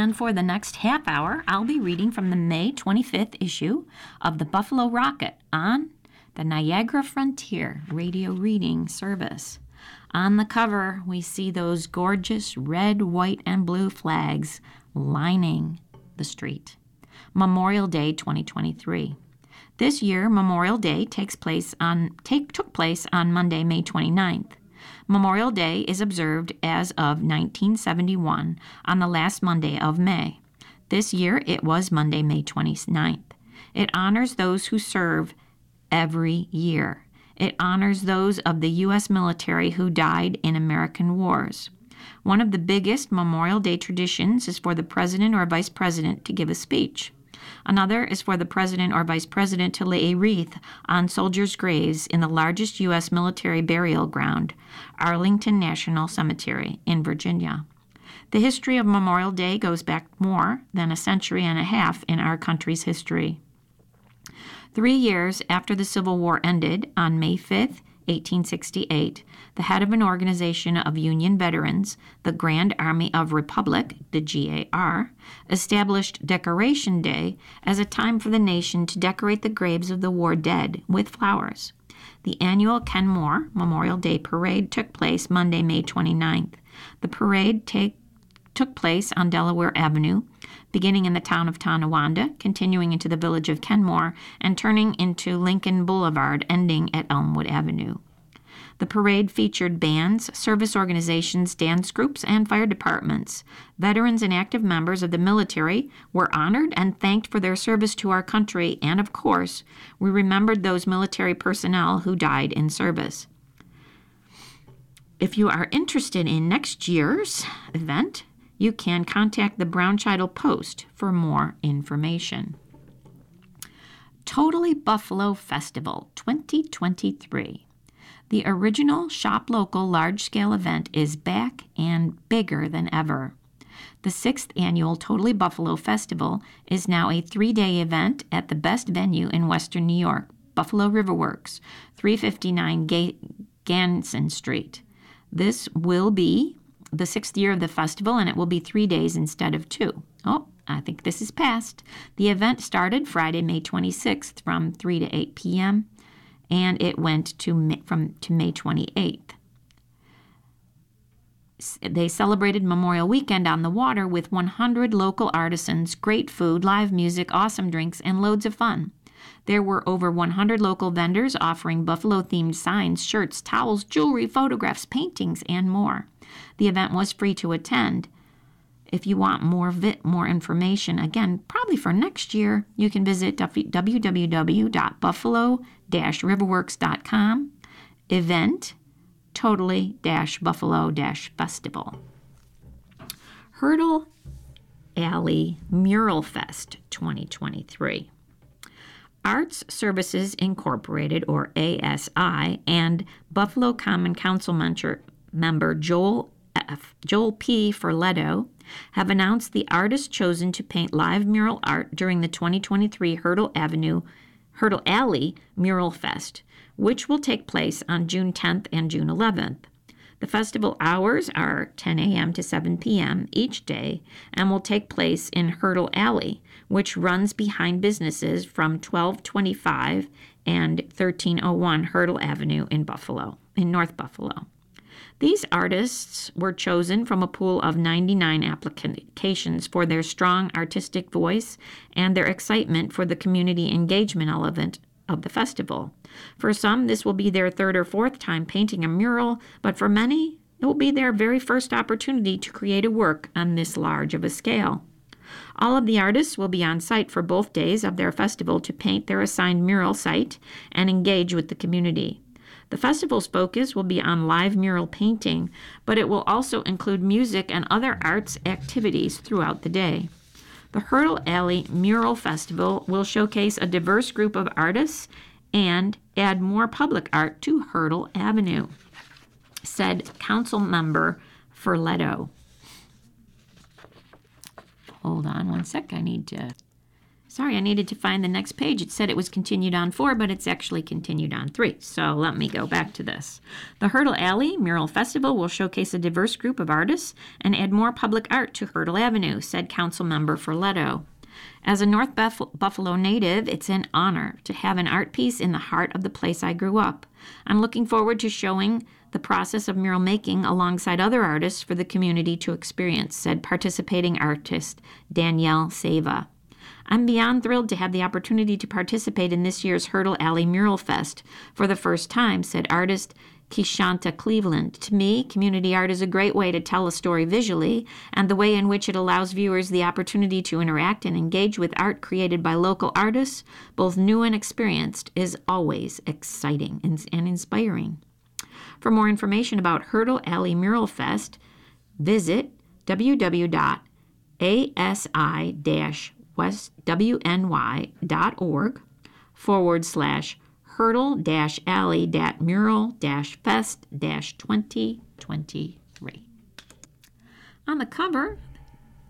and for the next half hour, I'll be reading from the May 25th issue of the Buffalo Rocket on the Niagara Frontier radio reading service. On the cover, we see those gorgeous red, white, and blue flags lining the street. Memorial Day 2023. This year, Memorial Day takes place on take, took place on Monday, May 29th. Memorial Day is observed as of 1971 on the last Monday of May. This year it was Monday, May 29th. It honors those who serve every year. It honors those of the U.S. military who died in American wars. One of the biggest Memorial Day traditions is for the president or vice president to give a speech. Another is for the president or vice president to lay a wreath on soldiers' graves in the largest U.S. military burial ground, Arlington National Cemetery in Virginia. The history of Memorial Day goes back more than a century and a half in our country's history. Three years after the Civil War ended, on May 5th, 1868, the head of an organization of Union veterans, the Grand Army of Republic, the GAR, established Decoration Day as a time for the nation to decorate the graves of the war dead with flowers. The annual Kenmore Memorial Day Parade took place Monday, May 29th. The parade take, took place on Delaware Avenue, beginning in the town of Tonawanda, continuing into the village of Kenmore, and turning into Lincoln Boulevard, ending at Elmwood Avenue. The parade featured bands, service organizations, dance groups, and fire departments. Veterans and active members of the military were honored and thanked for their service to our country, and of course, we remembered those military personnel who died in service. If you are interested in next year's event, you can contact the Brounshidle Post for more information. Totally Buffalo Festival 2023. The original Shop Local large scale event is back and bigger than ever. The sixth annual Totally Buffalo Festival is now a three day event at the best venue in Western New York, Buffalo Riverworks, 359 Ga- Ganson Street. This will be the sixth year of the festival, and it will be three days instead of two. Oh, I think this is past. The event started Friday, May 26th from 3 to 8 p.m., and it went to May, from to May 28th. They celebrated Memorial Weekend on the water with 100 local artisans, great food, live music, awesome drinks, and loads of fun. There were over 100 local vendors offering buffalo themed signs, shirts, towels, jewelry, photographs, paintings, and more. The event was free to attend. If you want more vi- more information, again, probably for next year, you can visit www.buffalo-riverworks.com, event totally buffalo festival. Hertel Alley Mural Fest 2023. Arts Services Incorporated, or ASI, and Buffalo Common Council member, Joel F. Joel P. Feroleto have announced the artists chosen to paint live mural art during the 2023 Hertel Avenue Hertel Alley Mural Fest, which will take place on June 10th and June 11th. The festival hours are 10 a.m. to 7 p.m. each day and will take place in Hertel Alley, which runs behind businesses from 1225 and 1301 Hertel Avenue in Buffalo, in North Buffalo. These artists were chosen from a pool of 99 applications for their strong artistic voice and their excitement for the community engagement element of the festival. For some, this will be their third or fourth time painting a mural, but for many, it will be their very first opportunity to create a work on this large of a scale. All of the artists will be on site for both days of their festival to paint their assigned mural site and engage with the community. The festival's focus will be on live mural painting, but it will also include music and other arts activities throughout the day. The Hertel Alley Mural Festival will showcase a diverse group of artists and add more public art to Hertel Avenue, said council member Feroleto. Hold on one sec, I need to Sorry, I needed to find the next page. It said it was continued on four, but it's actually continued on three. So let me go back to this. The Hertel Alley Mural Festival will showcase a diverse group of artists and add more public art to Hertel Avenue, said Council Member Leto. As a North Buffalo native, it's an honor to have an art piece in the heart of the place I grew up. I'm looking forward to showing the process of mural making alongside other artists for the community to experience, said participating artist Danielle Seva. I'm beyond thrilled to have the opportunity to participate in this year's Hertel Alley Mural Fest for the first time, said artist Kishanta Cleveland. To me, community art is a great way to tell a story visually, and the way in which it allows viewers the opportunity to interact and engage with art created by local artists, both new and experienced, is always exciting and, inspiring. For more information about Hertel Alley Mural Fest, visit www.asi-wny.org forward slash hertel alley mural fest 2023. On the cover,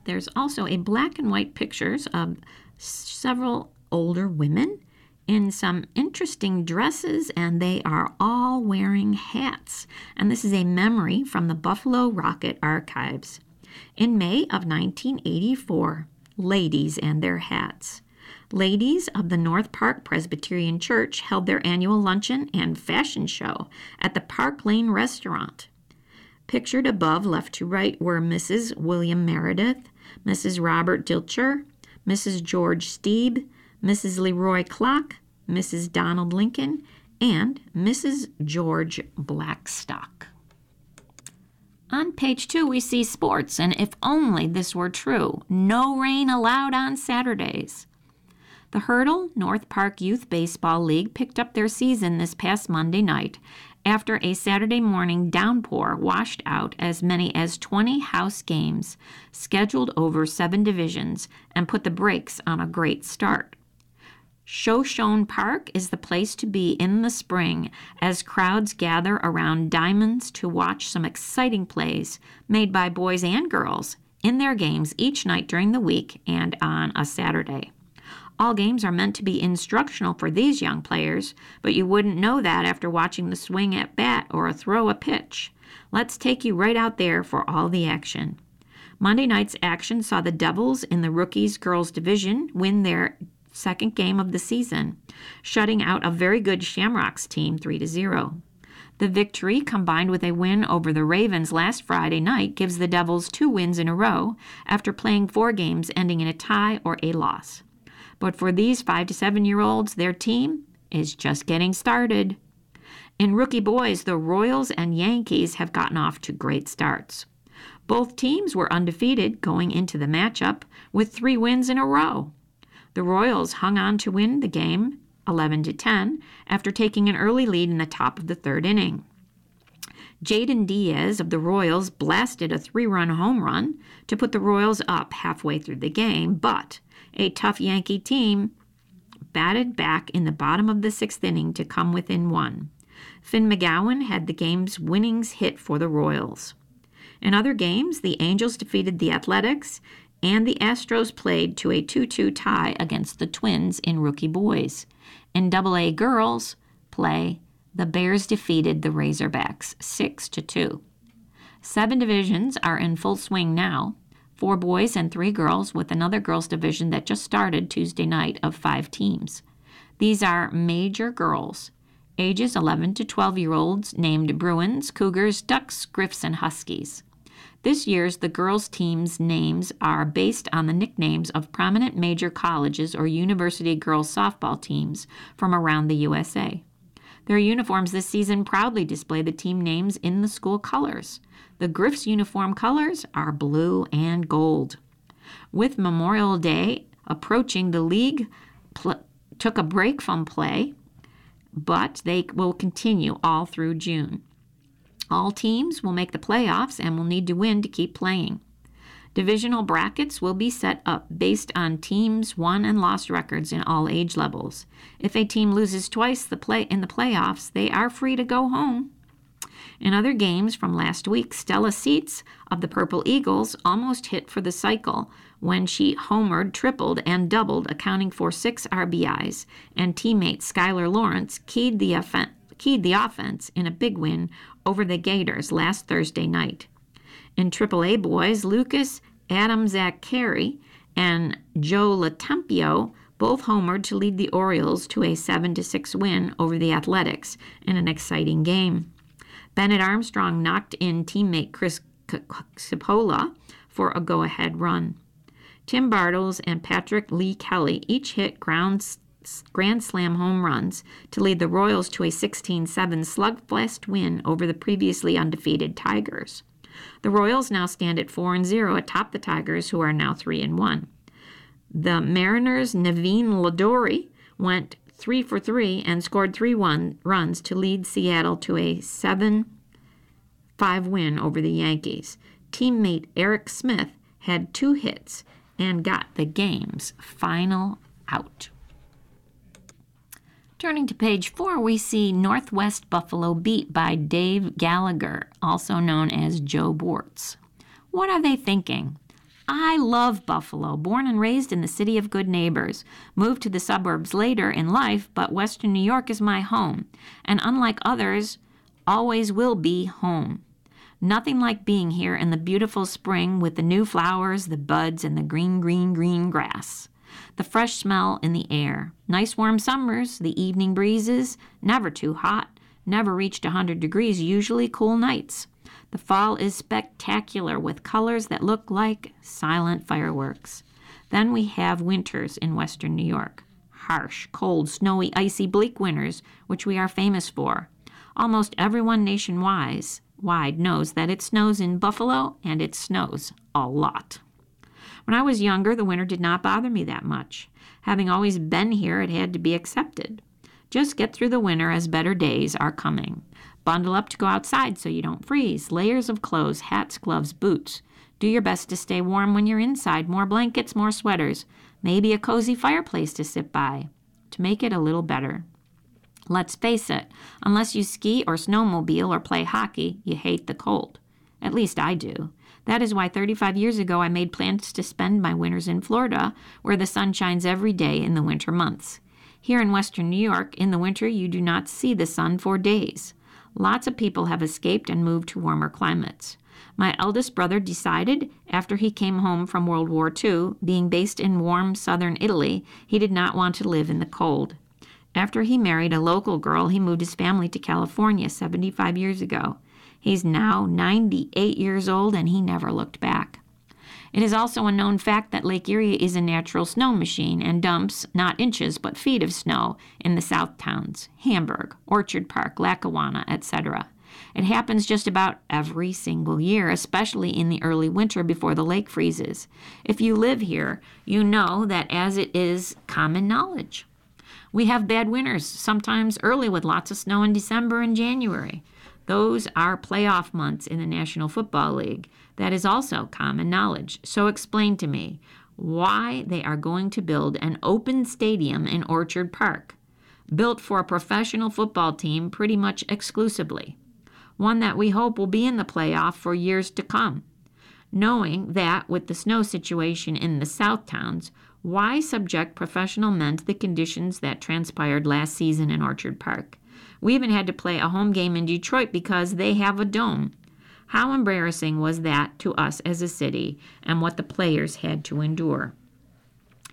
there's also a black and white pictures of several older women in some interesting dresses, and they are all wearing hats. And this is a memory from the Buffalo Rocket Archives. In May of 1984, ladies and their hats. Ladies of the North Park Presbyterian Church held their annual luncheon and fashion show at the Park Lane Restaurant. Pictured above, left to right, were Mrs. William Meredith, Mrs. Robert Dilcher, Mrs. George Steeb, Mrs. Leroy Clock, Mrs. Donald Lincoln, and Mrs. George Blackstock. On page two, we see sports, and if only this were true, no rain allowed on Saturdays. The Hertel North Park Youth Baseball League picked up their season this past Monday night after a Saturday morning downpour washed out as many as 20 house games scheduled over seven divisions and put the brakes on a great start. Shoshone Park is the place to be in the spring as crowds gather around diamonds to watch some exciting plays made by boys and girls in their games each night during the week and on a Saturday. All games are meant to be instructional for these young players, but you wouldn't know that after watching the swing at bat or a throw a pitch. Let's take you right out there for all the action. Monday night's action saw the Devils in the Rookies Girls Division win their second game of the season, shutting out a very good Shamrocks team 3 to 0. The victory, combined with a win over the Ravens last Friday night, gives the Devils two wins in a row after playing four games ending in a tie or a loss. But for these 5 to 7 year olds, their team is just getting started. In rookie boys, the Royals and Yankees have gotten off to great starts. Both teams were undefeated going into the matchup with three wins in a row. The Royals hung on to win the game 11 to 10 after taking an early lead in the top of the third inning. Jaden Diaz of the Royals blasted a three run home run to put the Royals up halfway through the game, but a tough Yankee team batted back in the bottom of the sixth inning to come within one. Finn McGowan had the game's winnings hit for the Royals. In other games, the Angels defeated the Athletics and the Astros played to a 2 2 tie against the Twins in rookie boys. In AA girls play, the Bears defeated the Razorbacks 6 2. Seven divisions are in full swing now four boys and three girls, with another girls' division that just started Tuesday night of five teams. These are major girls, ages 11 to 12 year olds, named Bruins, Cougars, Ducks, Griffs, and Huskies. This year's the girls' team's names are based on the nicknames of prominent major colleges or university girls softball teams from around the USA. Their uniforms this season proudly display the team names in the school colors. The Griffs uniform colors are blue and gold. With Memorial Day approaching, the league pl- took a break from play, but they will continue all through June. All teams will make the playoffs and will need to win to keep playing. Divisional brackets will be set up based on teams' won and lost records in all age levels. If a team loses twice the play in the playoffs, they are free to go home. In other games from last week, Stella Seats of the Purple Eagles almost hit for the cycle when she homered, tripled, and doubled, accounting for six RBIs, and teammate Skylar Lawrence keyed the, offen- keyed the offense in a big win over the Gators last Thursday night. In AAA boys, Lucas Adam Zach Carey and Joe Latempio both homered to lead the Orioles to a 7 6 win over the Athletics in an exciting game. Bennett Armstrong knocked in teammate Chris Cipolla for a go ahead run. Tim Bartles and Patrick Lee Kelly each hit ground, Grand Slam home runs to lead the Royals to a 16 7 slugfest win over the previously undefeated Tigers. The Royals now stand at 4 and 0 atop the Tigers, who are now 3 and 1. The Mariners' Navin Ladori went 3 for 3 and scored 3 one runs to lead Seattle to a 7 5 win over the Yankees. Teammate Eric Smith had two hits and got the game's final out. Turning to page four, we see Northwest Buffalo beat by Dave Gallagher, also known as Joe Bortz. What are they thinking? I love Buffalo, born and raised in the city of good neighbors. Moved to the suburbs later in life, but Western New York is my home, and unlike others, always will be home. Nothing like being here in the beautiful spring with the new flowers, the buds, and the green, green, green grass the fresh smell in the air. Nice warm summers, the evening breezes, never too hot, never reached 100 degrees, usually cool nights. The fall is spectacular with colors that look like silent fireworks. Then we have winters in western New York. Harsh, cold, snowy, icy, bleak winters, which we are famous for. Almost everyone nationwide wide knows that it snows in Buffalo and it snows a lot. When I was younger, the winter did not bother me that much. Having always been here, it had to be accepted. Just get through the winter as better days are coming. Bundle up to go outside so you don't freeze. Layers of clothes, hats, gloves, boots. Do your best to stay warm when you're inside. More blankets, more sweaters. Maybe a cozy fireplace to sit by to make it a little better. Let's face it, unless you ski or snowmobile or play hockey, you hate the cold. At least I do. That is why 35 years ago I made plans to spend my winters in Florida, where the sun shines every day in the winter months. Here in western New York, in the winter, you do not see the sun for days. Lots of people have escaped and moved to warmer climates. My eldest brother decided, after he came home from World War II, being based in warm southern Italy, he did not want to live in the cold. After he married a local girl, he moved his family to California 75 years ago. He's now 98 years old and he never looked back. It is also a known fact that Lake Erie is a natural snow machine and dumps not inches but feet of snow in the south towns Hamburg, Orchard Park, Lackawanna, etc. It happens just about every single year, especially in the early winter before the lake freezes. If you live here, you know that as it is common knowledge. We have bad winters, sometimes early with lots of snow in December and January. Those are playoff months in the National Football League. That is also common knowledge. So explain to me why they are going to build an open stadium in Orchard Park, built for a professional football team pretty much exclusively, one that we hope will be in the playoff for years to come. Knowing that with the snow situation in the South towns, why subject professional men to the conditions that transpired last season in Orchard Park? We even had to play a home game in Detroit because they have a dome. How embarrassing was that to us as a city and what the players had to endure?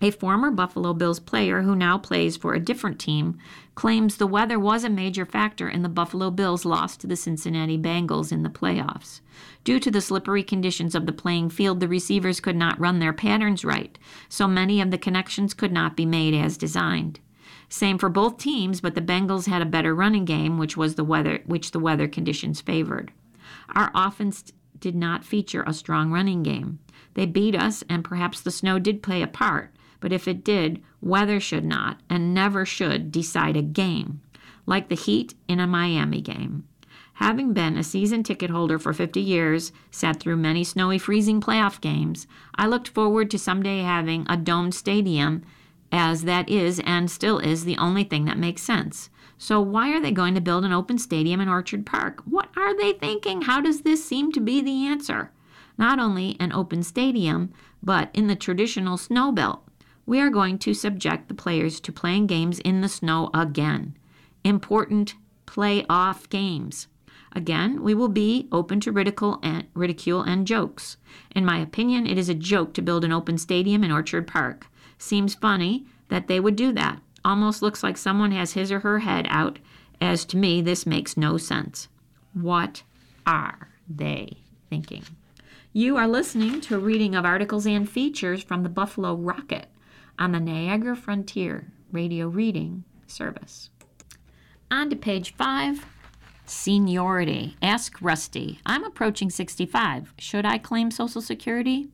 A former Buffalo Bills player who now plays for a different team claims the weather was a major factor in the Buffalo Bills' loss to the Cincinnati Bengals in the playoffs. Due to the slippery conditions of the playing field, the receivers could not run their patterns right, so many of the connections could not be made as designed. Same for both teams, but the Bengals had a better running game, which was the weather which the weather conditions favored. Our offense did not feature a strong running game. They beat us, and perhaps the snow did play a part, but if it did, weather should not and never should decide a game, like the Heat in a Miami game. Having been a season ticket holder for 50 years, sat through many snowy, freezing playoff games, I looked forward to someday having a domed stadium as that is and still is the only thing that makes sense. So, why are they going to build an open stadium in Orchard Park? What are they thinking? How does this seem to be the answer? not only an open stadium, but in the traditional snow belt. We are going to subject the players to playing games in the snow again. Important playoff games. Again, we will be open to ridicule and, ridicule and jokes. In my opinion, it is a joke to build an open stadium in Orchard Park. Seems funny that they would do that. Almost looks like someone has his or her head out, as to me, this makes no sense. What are they thinking? You are listening to a reading of articles and features from the Buffalo Rocket on the Niagara Frontier Radio Reading Service. On to page five Seniority. Ask Rusty. I'm approaching 65. Should I claim Social Security?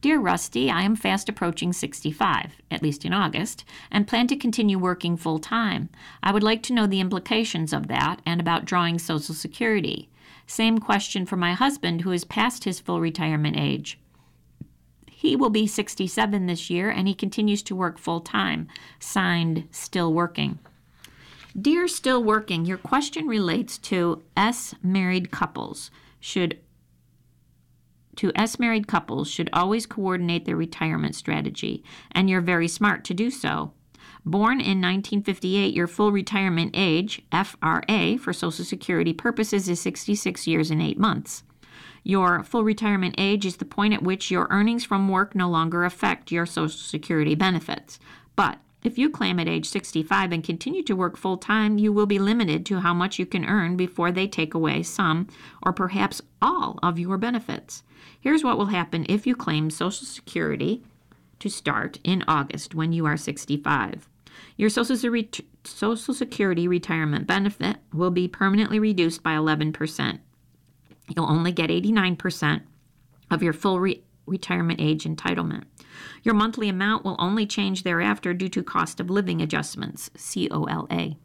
Dear Rusty, I am fast approaching 65, at least in August, and plan to continue working full time. I would like to know the implications of that and about drawing Social Security. Same question for my husband, who is past his full retirement age. He will be 67 this year and he continues to work full time. Signed, still working. Dear Still Working, your question relates to S married couples. Should to S married couples should always coordinate their retirement strategy, and you're very smart to do so. Born in 1958, your full retirement age, FRA, for Social Security purposes is 66 years and 8 months. Your full retirement age is the point at which your earnings from work no longer affect your Social Security benefits. But if you claim at age 65 and continue to work full time, you will be limited to how much you can earn before they take away some or perhaps all of your benefits. Here's what will happen if you claim Social Security to start in August when you are 65. Your Social, Security retirement benefit will be permanently reduced by 11%. You'll only get 89% of your full re- retirement age entitlement. Your monthly amount will only change thereafter due to cost of living adjustments, COLA.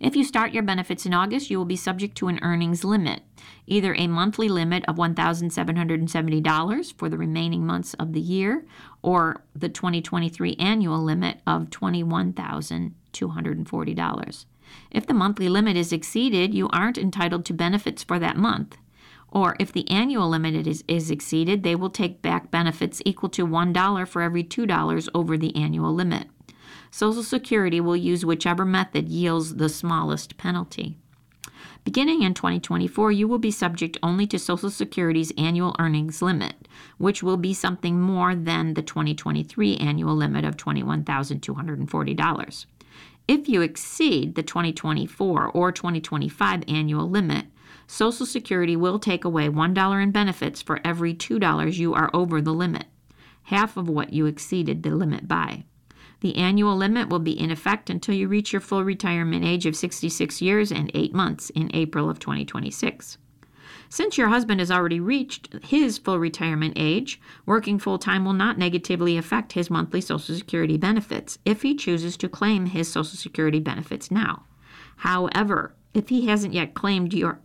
If you start your benefits in August, you will be subject to an earnings limit, either a monthly limit of $1,770 for the remaining months of the year or the 2023 annual limit of $21,240. If the monthly limit is exceeded, you aren't entitled to benefits for that month. Or if the annual limit is, is exceeded, they will take back benefits equal to $1 for every $2 over the annual limit. Social Security will use whichever method yields the smallest penalty. Beginning in 2024, you will be subject only to Social Security's annual earnings limit, which will be something more than the 2023 annual limit of $21,240. If you exceed the 2024 or 2025 annual limit, Social Security will take away $1 in benefits for every $2 you are over the limit, half of what you exceeded the limit by. The annual limit will be in effect until you reach your full retirement age of 66 years and 8 months in April of 2026. Since your husband has already reached his full retirement age, working full time will not negatively affect his monthly Social Security benefits if he chooses to claim his Social Security benefits now. However, if he hasn't yet claimed your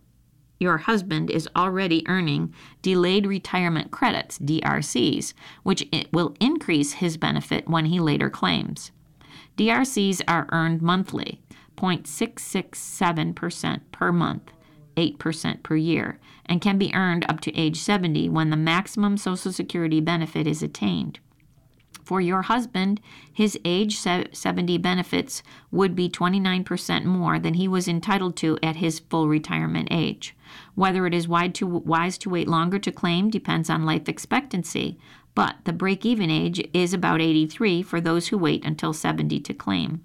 your husband is already earning delayed retirement credits, DRCs, which will increase his benefit when he later claims. DRCs are earned monthly, 0.667% per month, 8% per year, and can be earned up to age 70 when the maximum Social Security benefit is attained. For your husband, his age 70 benefits would be 29% more than he was entitled to at his full retirement age. Whether it is wise to wait longer to claim depends on life expectancy, but the break even age is about 83 for those who wait until 70 to claim,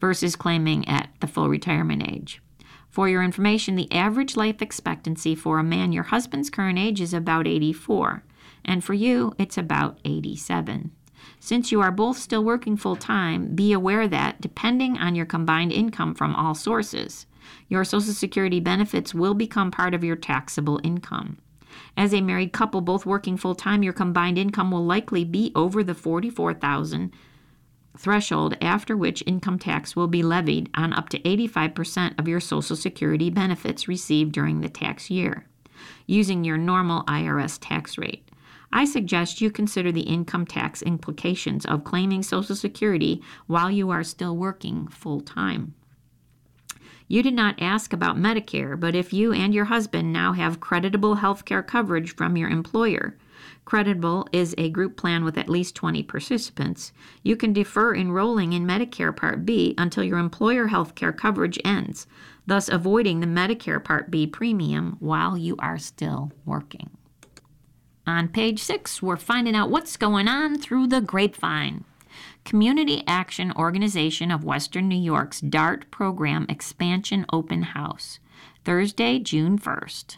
versus claiming at the full retirement age. For your information, the average life expectancy for a man your husband's current age is about 84, and for you, it's about 87. Since you are both still working full time, be aware that, depending on your combined income from all sources, your Social Security benefits will become part of your taxable income. As a married couple both working full time, your combined income will likely be over the 44,000 threshold after which income tax will be levied on up to 85% of your Social Security benefits received during the tax year, using your normal IRS tax rate. I suggest you consider the income tax implications of claiming Social Security while you are still working full time. You did not ask about Medicare, but if you and your husband now have creditable health care coverage from your employer, Creditable is a group plan with at least 20 participants. You can defer enrolling in Medicare Part B until your employer health care coverage ends, thus avoiding the Medicare Part B premium while you are still working. On page six, we're finding out what's going on through the grapevine. Community Action Organization of Western New York's DART program expansion open house, Thursday, June 1st.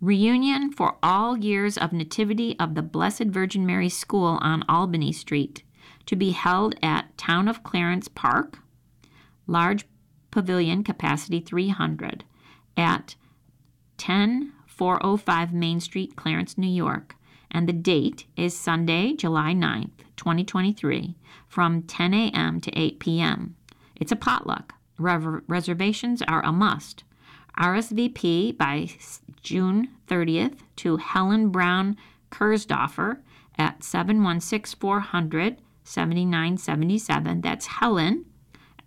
Reunion for all years of Nativity of the Blessed Virgin Mary School on Albany Street, to be held at Town of Clarence Park, large pavilion capacity 300, at 10405 Main Street, Clarence, New York. And the date is Sunday, July 9th, 2023, from 10 a.m. to 8 p.m. It's a potluck. Reservations are a must. RSVP by June 30th to Helen Brown Kursdorfer at 716 400 7977. That's Helen,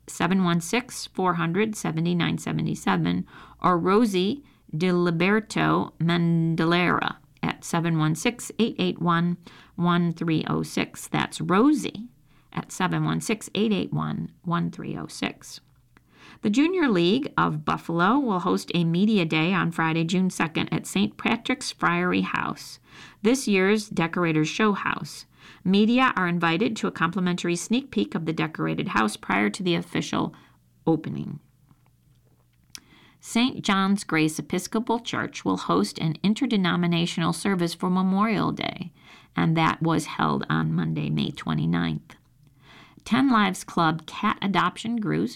716 400 7977, or Rosie DiLiberto Mendelera at 716 881 1306. That's Rosie at 716 881 1306. The Junior League of Buffalo will host a media day on Friday, June 2nd at St. Patrick's Friary House, this year's Decorators Show House. Media are invited to a complimentary sneak peek of the decorated house prior to the official opening. St. John's Grace Episcopal Church will host an interdenominational service for Memorial Day, and that was held on Monday, May 29th. Ten Lives Club Cat Adoption Group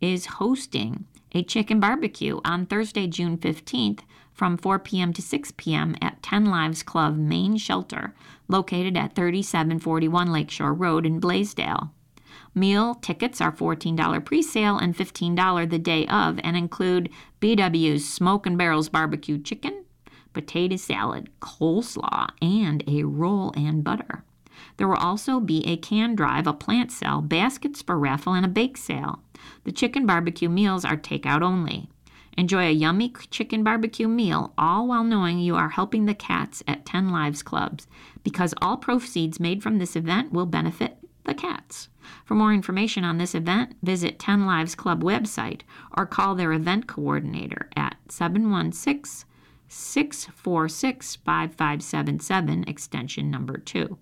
is hosting a chicken barbecue on Thursday, June 15th from 4 p.m. to 6 p.m. at 10 Lives Club Main Shelter, located at 3741 Lakeshore Road in Blasdell. Meal tickets are $14 pre sale and $15 the day of and include BW's Smoke and Barrels barbecue chicken, potato salad, coleslaw, and a roll and butter. There will also be a can drive, a plant sale, baskets for raffle, and a bake sale. The chicken barbecue meals are takeout only. Enjoy a yummy chicken barbecue meal, all while knowing you are helping the cats at 10 Lives Clubs, because all proceeds made from this event will benefit the cats. For more information on this event, visit 10 Lives Club website or call their event coordinator at 716 646 5577, extension number 2.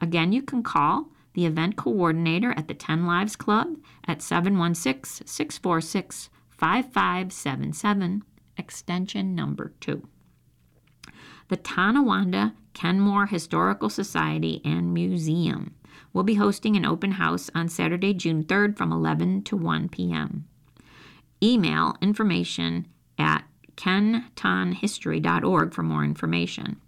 Again, you can call the event coordinator at the 10 Lives Club at 716 646 5577, extension number 2. The Tonawanda Kenmore Historical Society and Museum will be hosting an open house on Saturday, June 3rd from 11 to 1 p.m. Email information at kentonhistory.org for more information.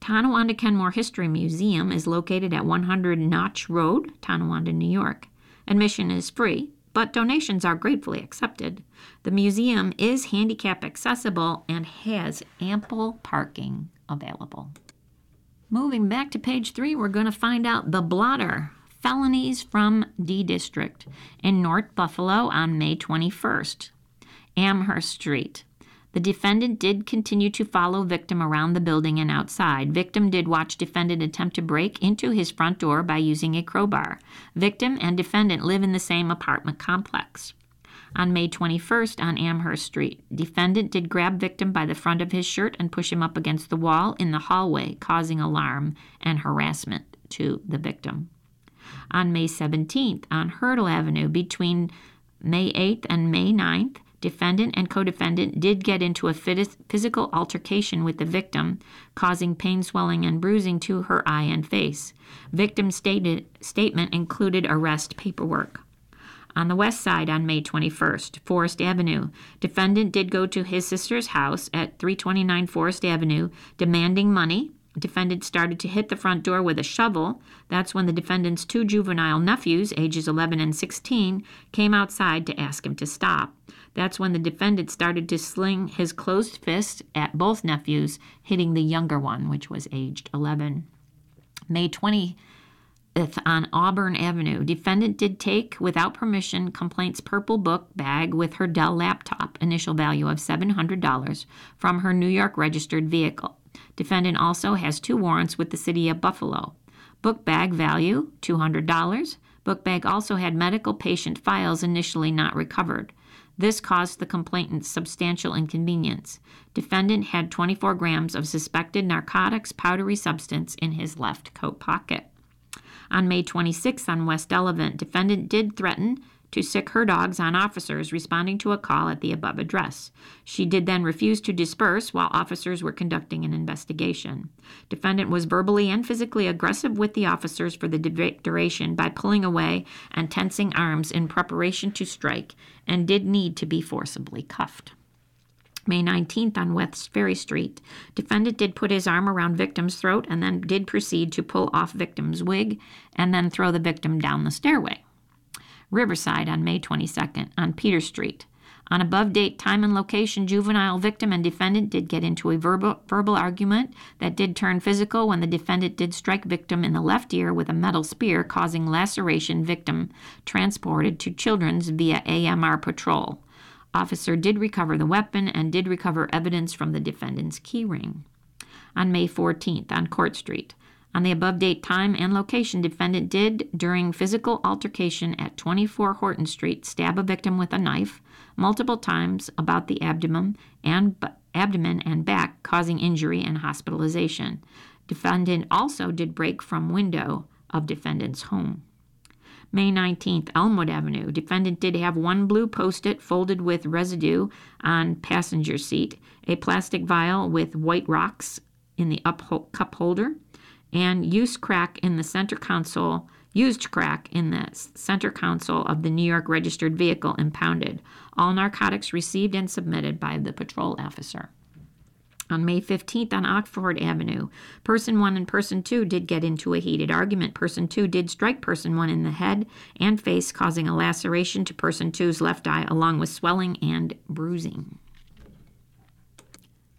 Tonawanda Kenmore History Museum is located at 100 Notch Road, Tonawanda, New York. Admission is free, but donations are gratefully accepted. The museum is handicap accessible and has ample parking available. Moving back to page three, we're going to find out the blotter felonies from D District in North Buffalo on May 21st. Amherst Street. The defendant did continue to follow victim around the building and outside. Victim did watch defendant attempt to break into his front door by using a crowbar. Victim and defendant live in the same apartment complex. On May 21st on Amherst Street, defendant did grab victim by the front of his shirt and push him up against the wall in the hallway, causing alarm and harassment to the victim. On May 17th on Hertel Avenue between May 8th and May 9th, defendant and co defendant did get into a physical altercation with the victim, causing pain, swelling, and bruising to her eye and face. Victim's stated, statement included arrest paperwork. On the west side on May 21st, Forest Avenue, defendant did go to his sister's house at 329 Forest Avenue demanding money. Defendant started to hit the front door with a shovel. That's when the defendant's two juvenile nephews, ages 11 and 16, came outside to ask him to stop. That's when the defendant started to sling his closed fist at both nephews, hitting the younger one, which was aged 11. May 23rd on Auburn Avenue. Defendant did take, without permission, complaint's purple book bag with her Dell laptop, initial value of $700, from her New York registered vehicle. Defendant also has two warrants with the city of Buffalo. Book bag value $200. Book bag also had medical patient files initially not recovered. This caused the complainant substantial inconvenience. Defendant had 24 grams of suspected narcotics powdery substance in his left coat pocket. On May 26 on West Delavan, defendant did threaten to sick her dogs on officers responding to a call at the above address. She did then refuse to disperse while officers were conducting an investigation. Defendant was verbally and physically aggressive with the officers for the duration by pulling away and tensing arms in preparation to strike and did need to be forcibly cuffed. May 19th on West Ferry Street. Defendant did put his arm around victim's throat and then did proceed to pull off victim's wig and then throw the victim down the stairway. Riverside on May 22nd, on Peter Street. On above date, time, and location, juvenile victim and defendant did get into a verbal, verbal argument that did turn physical when the defendant did strike victim in the left ear with a metal spear, causing laceration. Victim transported to Children's via AMR patrol. Officer did recover the weapon and did recover evidence from the defendant's keyring. On May 14th, on Court Street, on the above date, time, and location, defendant did, during physical altercation at 24 Horton Street, stab a victim with a knife multiple times about the abdomen and abdomen and back, causing injury and hospitalization. Defendant also did break from window of defendant's home. May 19th, Elmwood Avenue. Defendant did have one blue post it folded with residue on passenger seat, a plastic vial with white rocks in the up cup holder, and used crack in the center console used crack in the center console of the New York registered vehicle impounded. All narcotics received and submitted by the patrol officer. On May 15th on Oxford Avenue, Person 1 and Person 2 did get into a heated argument. Person 2 did strike Person 1 in the head and face, causing a laceration to Person two's left eye, along with swelling and bruising.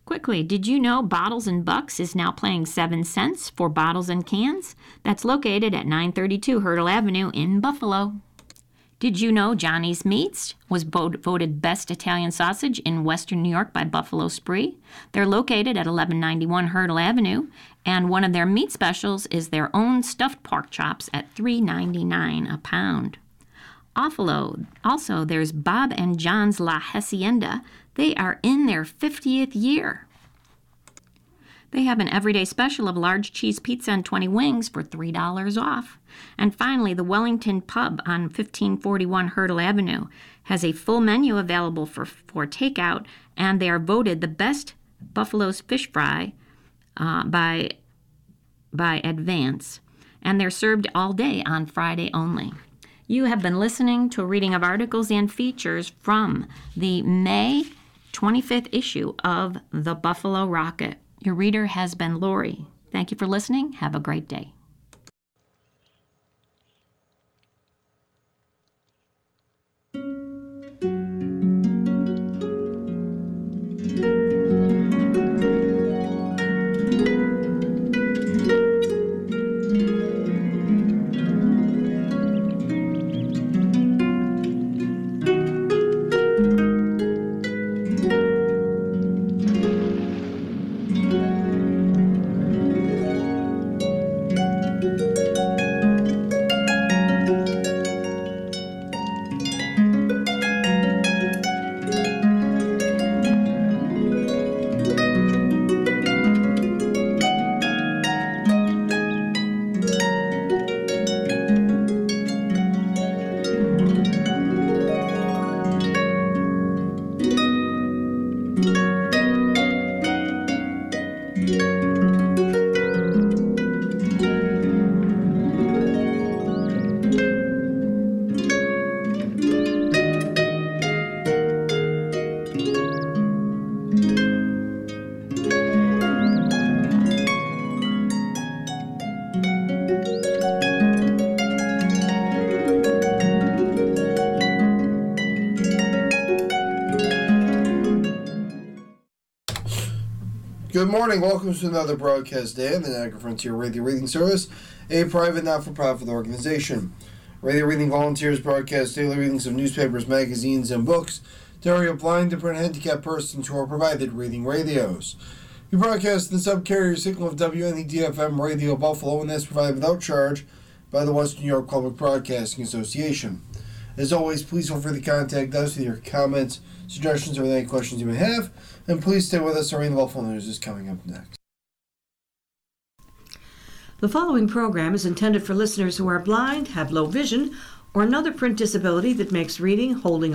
Quickly, did you know Bottles and Bucks is now playing 7 cents for bottles and cans? That's located at 932 Hertel Avenue in Buffalo. Did you know Johnny's Meats was voted best Italian sausage in Western New York by Buffalo Spree? They're located at 1191 Hertel Avenue, and one of their meat specials is their own stuffed pork chops at $3.99 a pound. Offalo. Also, there's Bob and John's La Hacienda. They are in their 50th year. They have an everyday special of large cheese pizza and 20 wings for $3 off. And finally, the Wellington Pub on 1541 Hertel Avenue has a full menu available for, for takeout, and they are voted the best Buffalo's fish fry uh, by, by Advance. And they're served all day on Friday only. You have been listening to a reading of articles and features from the May 25th issue of the Buffalo Rocket. Your reader has been Lori. Thank you for listening. Have a great day. Good morning. Welcome to another broadcast day on the Niagara Frontier Radio Reading Service, a private not-for-profit organization. Radio Reading volunteers broadcast daily readings of newspapers, magazines, and books to area blind and print handicapped persons who are provided reading radios. We broadcast the subcarrier signal of WNEDFM Radio Buffalo, and that's provided without charge by the Western New York Public Broadcasting Association. As always, please feel free to contact us with your comments, suggestions, or any questions you may have. And please stay with us. Our Buffalo News is coming up next. The following program is intended for listeners who are blind, have low vision, or another print disability that makes reading, holding